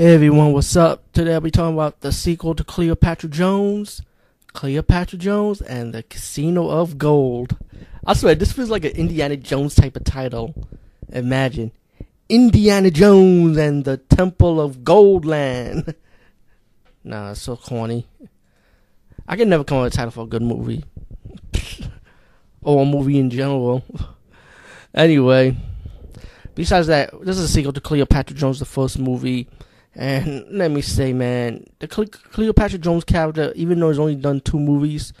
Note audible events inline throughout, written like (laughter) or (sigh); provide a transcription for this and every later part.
Hey everyone, what's up? Today I'll be talking about the sequel to Cleopatra Jones, Cleopatra Jones, and the Casino of Gold. I swear, this feels like an Indiana Jones type of title. Imagine Indiana Jones and the Temple of Goldland. (laughs) nah, it's so corny. I can never come up with a title for a good movie. (laughs) or a movie in general. (laughs) anyway, besides that, this is a sequel to Cleopatra Jones, the first movie. And let me say, man, the Cleopatra Jones character, even though he's only done two movies,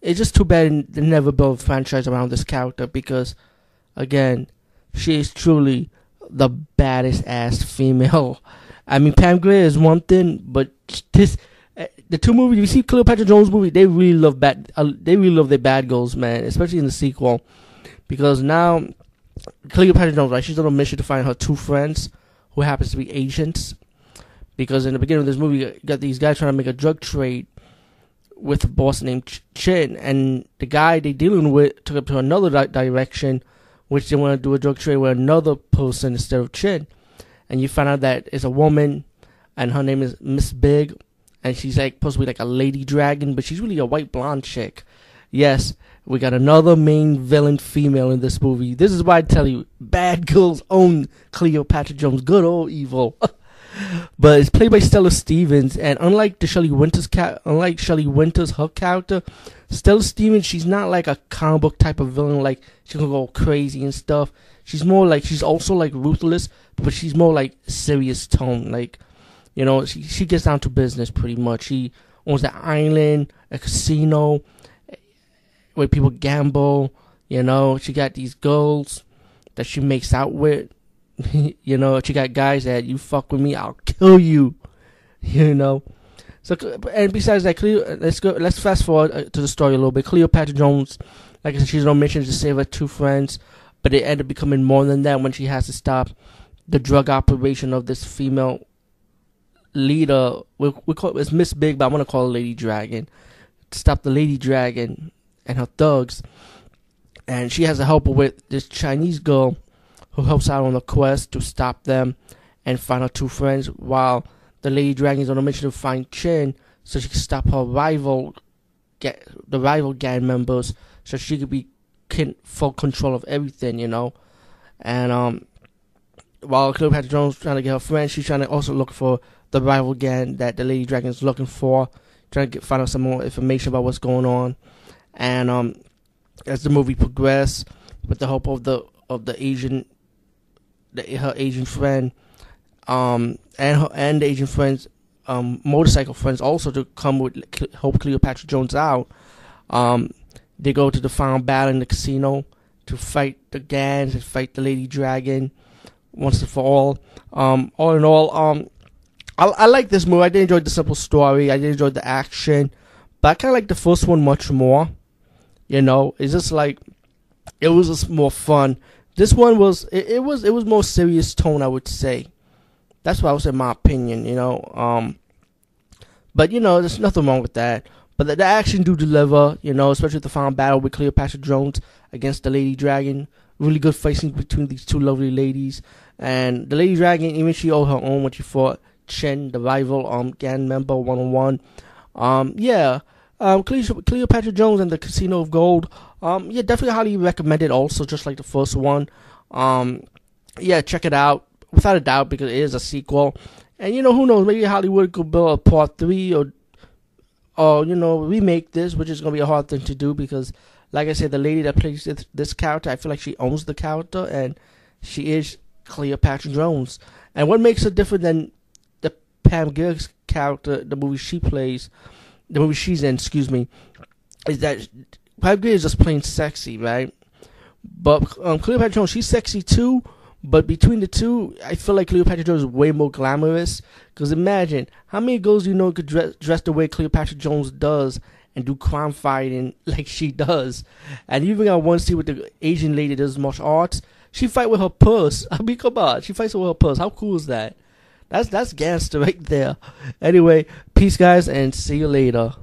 it's just too bad they never built a franchise around this character because, again, she is truly the baddest ass female. (laughs) I mean, Pam Grier is one thing, but this eh, the two movies you see Cleopatra Jones movie, they really love bad. Uh, they really love their bad girls, man, especially in the sequel, because now Cleopatra Jones, right? She's on a mission to find her two friends who happens to be agents because in the beginning of this movie, you got these guys trying to make a drug trade with a boss named Chin, and the guy they dealing with took up to another di- direction, which they want to do a drug trade with another person instead of Chin, and you find out that it's a woman, and her name is Miss Big, and she's like supposed to be like a lady dragon, but she's really a white blonde chick. Yes, we got another main villain female in this movie. This is why I tell you, bad girls own Cleopatra Jones, good or evil. (laughs) but it's played by Stella Stevens, and unlike the Shelley Winters cat, unlike Shelley Winters, her character, Stella Stevens, she's not like a comic book type of villain, like she can go crazy and stuff. She's more like she's also like ruthless, but she's more like serious tone. Like, you know, she she gets down to business pretty much. She owns the island, a casino where people gamble. You know, she got these girls that she makes out with (laughs) you know, you got guys that you fuck with me, I'll kill you. (laughs) You know. So and besides that, Cleo, let's go. Let's fast forward uh, to the story a little bit. Cleopatra Jones, like I said, she's on mission to save her two friends, but it ended up becoming more than that when she has to stop the drug operation of this female leader. We, we call it Miss Big, but I want to call her Lady Dragon. To stop the Lady Dragon and her thugs, and she has to help her with this Chinese girl who helps out on a quest to stop them and find her two friends, while the Lady Dragon is on a mission to find Chin so she can stop her rival, get the rival gang members, so she could be in full control of everything, you know. And um, while Cleopatra Jones trying to get her friends, she's trying to also look for the rival gang that the Lady Dragon is looking for, trying to get, find out some more information about what's going on. And um, as the movie progresses, with the help of the of the Asian the, her Asian friend, um, and her and the Asian friends, um, motorcycle friends also to come with help Cleopatra Jones out. Um, they go to the final battle in the casino to fight the Gans and fight the Lady Dragon once and for all. Um, all in all, um, I, I like this movie. I did enjoy the simple story. I did enjoy the action, but I kind of like the first one much more. You know, it's just like it was just more fun this one was it, it, was it was more serious tone, I would say. That's what I was in my opinion, you know. Um, but you know, there's nothing wrong with that. But the, the action do deliver, you know, especially the final battle with Cleopatra Jones against the Lady Dragon. Really good fighting between these two lovely ladies. And the Lady Dragon, even she owed her own when she fought Chen, the rival um gang member, one on one. Um, yeah. Um, Cleopatra Jones and the Casino of Gold um, yeah, definitely highly recommend it. Also, just like the first one. Um, yeah, check it out without a doubt because it is a sequel. And you know, who knows? Maybe Hollywood could build a part three or, or you know, remake this, which is gonna be a hard thing to do because, like I said, the lady that plays this, character, I feel like she owns the character and she is Cleopatra Jones. And what makes her different than the Pam Grier's character, the movie she plays, the movie she's in, excuse me, is that Pam Grier is just plain sexy, right? But um, Cleopatra Jones, she's sexy too. But between the two, I feel like Cleopatra Jones is way more glamorous. Because imagine how many girls you know could dress, dress the way Cleopatra Jones does and do crime fighting (laughs) like she does. And even got one scene with the Asian lady does martial arts. She fight with her purse. (laughs) I mean, come on, she fights with her purse. How cool is that? That's that's gangster right there. Anyway, peace, guys, and see you later.